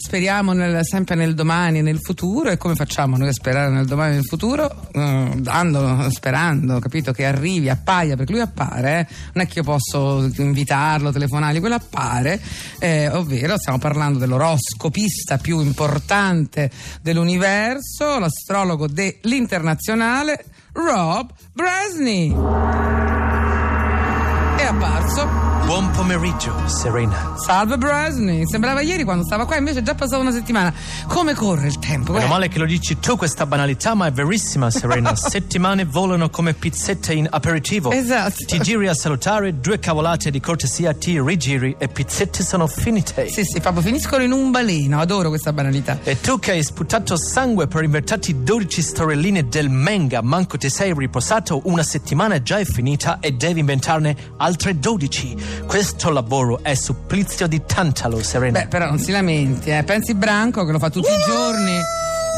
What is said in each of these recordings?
Speriamo nel, sempre nel domani e nel futuro e come facciamo noi a sperare nel domani e nel futuro? Uh, dando, sperando, capito, che arrivi, appaia, perché lui appare, eh? non è che io posso invitarlo, telefonargli, quello appare, eh, ovvero stiamo parlando dell'oroscopista più importante dell'universo, l'astrologo dell'internazionale, Rob Bresney. Apparso Buon pomeriggio, Serena. Salve Bresney, sembrava ieri quando stava qua, invece è già passata una settimana. Come corre il tempo? Meno male che lo dici tu questa banalità, ma è verissima, Serena. Settimane volano come pizzette in aperitivo. Esatto. Ti giri a salutare, due cavolate di cortesia, ti rigiri e pizzette sono finite. Sì, sì, proprio finiscono in un baleno, adoro questa banalità. E tu che hai sputato sangue per invertarti 12 storelline del manga, manco ti sei riposato, una settimana già è finita e devi inventarne altre 12. Questo lavoro è supplizio di tantalo, Serena. Beh, però non si lamenti, eh. Pensi Branco che lo fa tutti i giorni.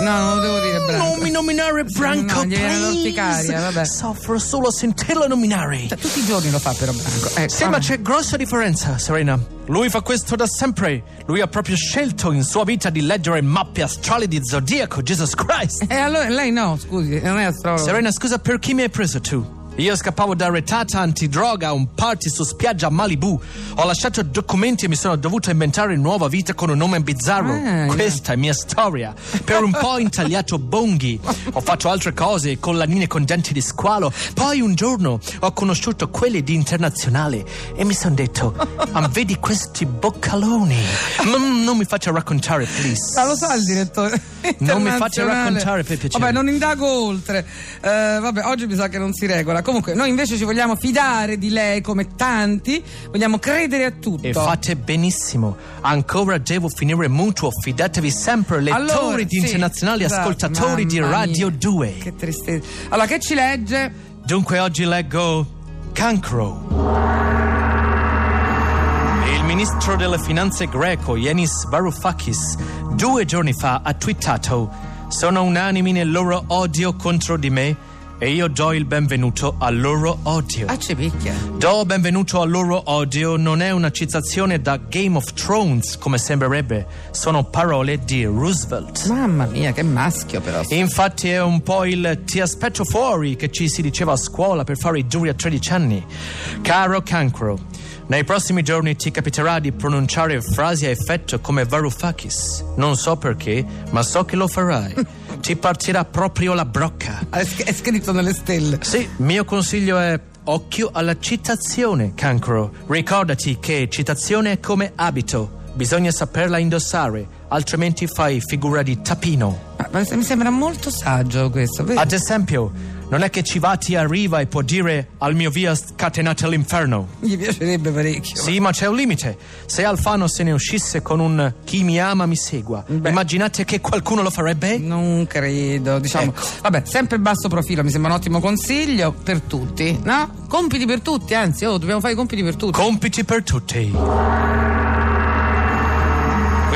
No, non lo devo dire Branco. Non mi nominare Branco, no, please. l'orticaria, vabbè. Soffro solo a sentirlo nominare. Cioè, tutti i giorni lo fa però Branco. Eh, Sì, ma c'è grossa differenza, Serena. Lui fa questo da sempre. Lui ha proprio scelto in sua vita di leggere mappe astrali di zodiaco, Jesus Christ. E allora lei no, scusi, non è astrologo. Serena, scusa, per chi mi hai preso tu? Io scappavo da retata antidroga a un party su spiaggia a Malibu. Ho lasciato documenti e mi sono dovuto inventare nuova vita con un nome bizzarro. Ah, Questa è mia storia. Per un po' ho intagliato bonghi. Ho fatto altre cose, collanine con denti di squalo. Poi un giorno ho conosciuto quelli di Internazionale e mi sono detto, "Ah, vedi questi boccaloni? Mm, non mi faccia raccontare, please. Ma lo sa il direttore? Non mi faccia raccontare, per piacere. Vabbè, non indago oltre. Eh, vabbè, oggi mi sa che non si regola. Comunque, noi invece ci vogliamo fidare di lei come tanti, vogliamo credere a tutto. E fate benissimo. Ancora devo finire mutuo. Fidatevi sempre, lettori Allora, di sì, internazionali esatto, ascoltatori di Radio mia, 2. Che tristezza. Allora, che ci legge? Dunque oggi leggo Cancro. Il ministro delle finanze greco, Yanis Varoufakis, due giorni fa ha twittato Sono unanimi nel loro odio contro di me e io do il benvenuto al loro odio. Ah, ci picchia. Do benvenuto al loro odio non è una citazione da Game of Thrones come sembrerebbe, sono parole di Roosevelt. Mamma mia, che maschio però. Infatti è un po' il ti aspetto fuori che ci si diceva a scuola per fare i duri a 13 anni. Caro Cancro, nei prossimi giorni ti capiterà di pronunciare frasi a effetto come Varoufakis. Non so perché, ma so che lo farai. ti partirà proprio la brocca. È scritto nelle stelle. Sì, mio consiglio è occhio alla citazione, cancro. Ricordati che citazione è come abito, bisogna saperla indossare, altrimenti fai figura di tapino. Ma- mi sembra molto saggio questo, vero? Ad esempio, non è che Civati arriva e può dire al mio via scatenate all'inferno. Gli piacerebbe parecchio. Sì, ma c'è un limite. Se Alfano se ne uscisse con un chi mi ama mi segua, Beh. immaginate che qualcuno lo farebbe? Non credo, diciamo. Ecco. Vabbè, sempre basso profilo, mi sembra un ottimo consiglio per tutti, no? Compiti per tutti, anzi, oh, dobbiamo fare i compiti per tutti. Compiti per tutti.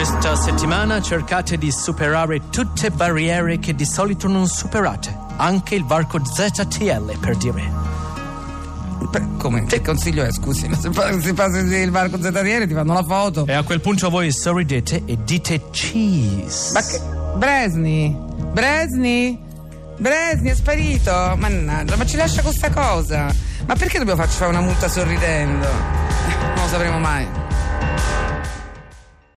Questa settimana cercate di superare tutte barriere che di solito non superate, anche il varco ZTL per dire. Per- come? Che consiglio è, scusi? Ma se passi il varco ZTL ti fanno la foto. E a quel punto voi sorridete e dite cheese. Ma che. Bresni? Bresni? Bresni è sparito? Mannaggia, ma ci lascia con sta cosa? Ma perché dobbiamo farci fare una multa sorridendo? Non lo sapremo mai.